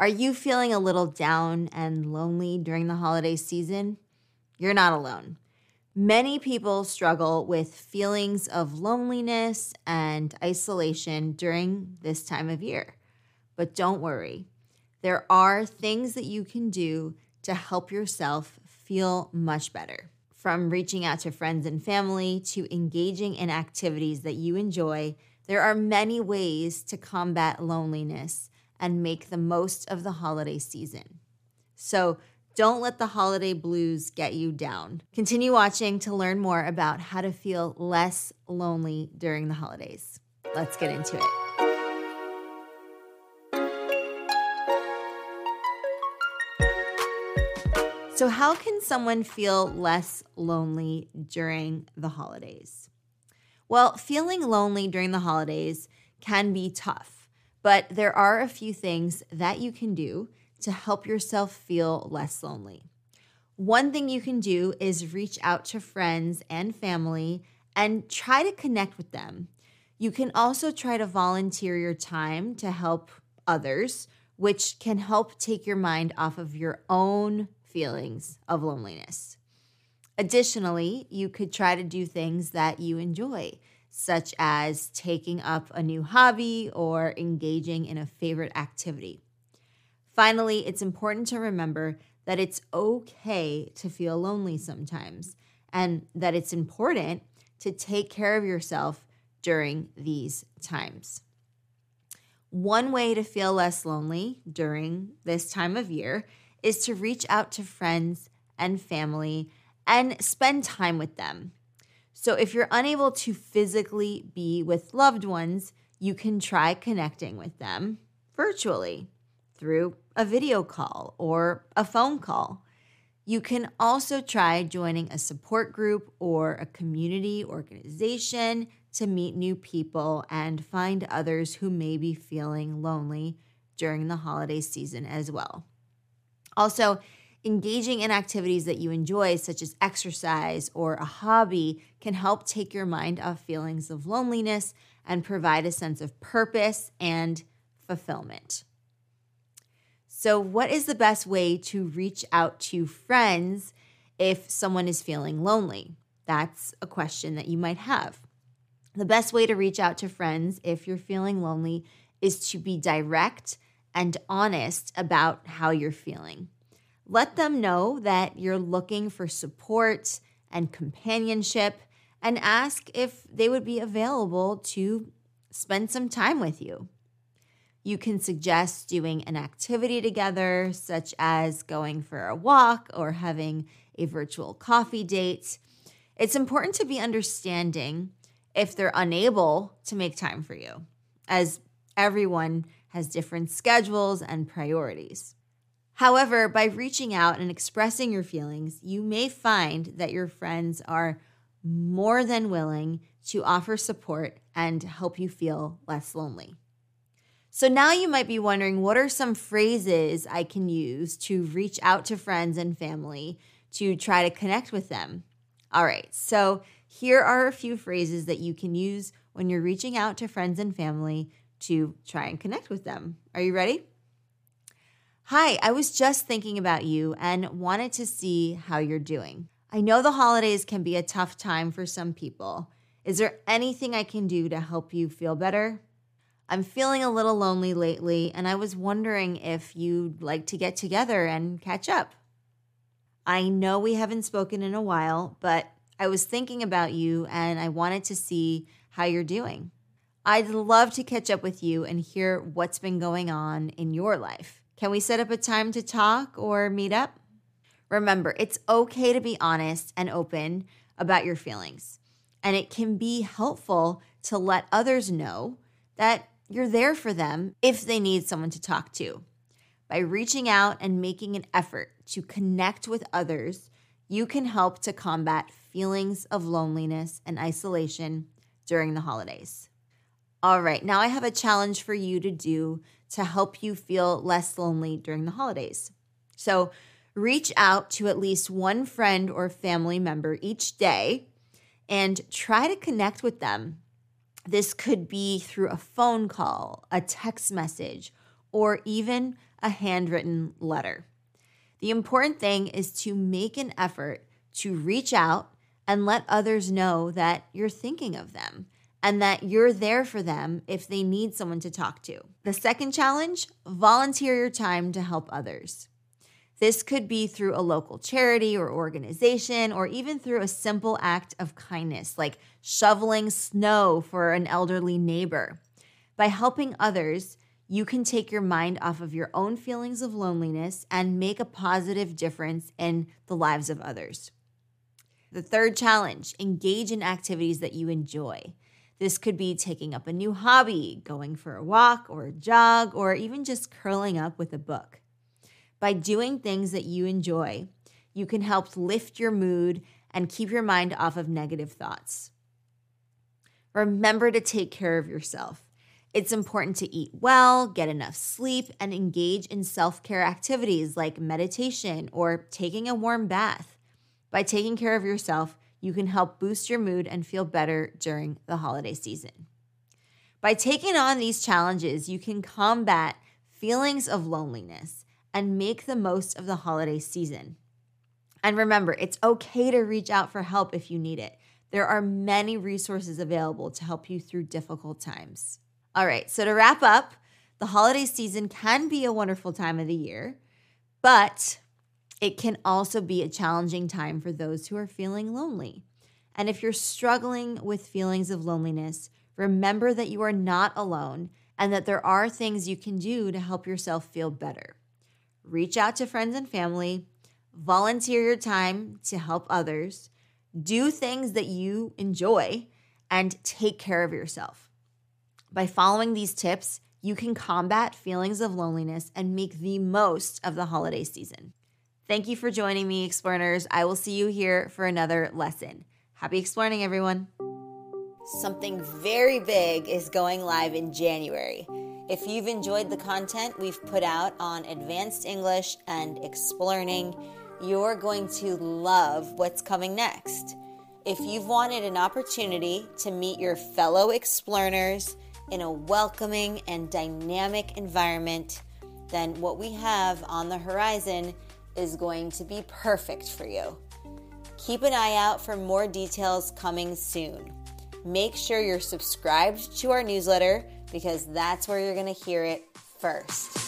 Are you feeling a little down and lonely during the holiday season? You're not alone. Many people struggle with feelings of loneliness and isolation during this time of year. But don't worry, there are things that you can do to help yourself feel much better. From reaching out to friends and family to engaging in activities that you enjoy, there are many ways to combat loneliness and make the most of the holiday season. So, don't let the holiday blues get you down. Continue watching to learn more about how to feel less lonely during the holidays. Let's get into it. So, how can someone feel less lonely during the holidays? Well, feeling lonely during the holidays can be tough, but there are a few things that you can do to help yourself feel less lonely. One thing you can do is reach out to friends and family and try to connect with them. You can also try to volunteer your time to help others, which can help take your mind off of your own feelings of loneliness. Additionally, you could try to do things that you enjoy, such as taking up a new hobby or engaging in a favorite activity. Finally, it's important to remember that it's okay to feel lonely sometimes and that it's important to take care of yourself during these times. One way to feel less lonely during this time of year is to reach out to friends and family and spend time with them. So, if you're unable to physically be with loved ones, you can try connecting with them virtually through a video call or a phone call. You can also try joining a support group or a community organization to meet new people and find others who may be feeling lonely during the holiday season as well. Also, engaging in activities that you enjoy, such as exercise or a hobby, can help take your mind off feelings of loneliness and provide a sense of purpose and fulfillment. So, what is the best way to reach out to friends if someone is feeling lonely? That's a question that you might have. The best way to reach out to friends if you're feeling lonely is to be direct and honest about how you're feeling. Let them know that you're looking for support and companionship and ask if they would be available to spend some time with you. You can suggest doing an activity together, such as going for a walk or having a virtual coffee date. It's important to be understanding if they're unable to make time for you, as everyone has different schedules and priorities. However, by reaching out and expressing your feelings, you may find that your friends are more than willing to offer support and help you feel less lonely. So now you might be wondering what are some phrases I can use to reach out to friends and family to try to connect with them? All right, so here are a few phrases that you can use when you're reaching out to friends and family to try and connect with them. Are you ready? Hi, I was just thinking about you and wanted to see how you're doing. I know the holidays can be a tough time for some people. Is there anything I can do to help you feel better? I'm feeling a little lonely lately, and I was wondering if you'd like to get together and catch up. I know we haven't spoken in a while, but I was thinking about you and I wanted to see how you're doing. I'd love to catch up with you and hear what's been going on in your life. Can we set up a time to talk or meet up? Remember, it's okay to be honest and open about your feelings, and it can be helpful to let others know that you're there for them if they need someone to talk to. By reaching out and making an effort to connect with others, you can help to combat feelings of loneliness and isolation during the holidays. All right, now I have a challenge for you to do to help you feel less lonely during the holidays. So, reach out to at least one friend or family member each day and try to connect with them this could be through a phone call, a text message, or even a handwritten letter. The important thing is to make an effort to reach out and let others know that you're thinking of them and that you're there for them if they need someone to talk to. The second challenge volunteer your time to help others. This could be through a local charity or organization, or even through a simple act of kindness, like shoveling snow for an elderly neighbor. By helping others, you can take your mind off of your own feelings of loneliness and make a positive difference in the lives of others. The third challenge engage in activities that you enjoy. This could be taking up a new hobby, going for a walk or a jog, or even just curling up with a book. By doing things that you enjoy, you can help lift your mood and keep your mind off of negative thoughts. Remember to take care of yourself. It's important to eat well, get enough sleep, and engage in self care activities like meditation or taking a warm bath. By taking care of yourself, you can help boost your mood and feel better during the holiday season. By taking on these challenges, you can combat feelings of loneliness and make the most of the holiday season. And remember, it's okay to reach out for help if you need it. There are many resources available to help you through difficult times. All right, so to wrap up, the holiday season can be a wonderful time of the year, but it can also be a challenging time for those who are feeling lonely. And if you're struggling with feelings of loneliness, remember that you are not alone and that there are things you can do to help yourself feel better. Reach out to friends and family, volunteer your time to help others, do things that you enjoy, and take care of yourself. By following these tips, you can combat feelings of loneliness and make the most of the holiday season. Thank you for joining me, Explorers. I will see you here for another lesson. Happy exploring, everyone. Something very big is going live in January. If you've enjoyed the content we've put out on advanced English and Explearning, you're going to love what's coming next. If you've wanted an opportunity to meet your fellow Explorers, in a welcoming and dynamic environment, then what we have on the horizon is going to be perfect for you. Keep an eye out for more details coming soon. Make sure you're subscribed to our newsletter because that's where you're going to hear it first.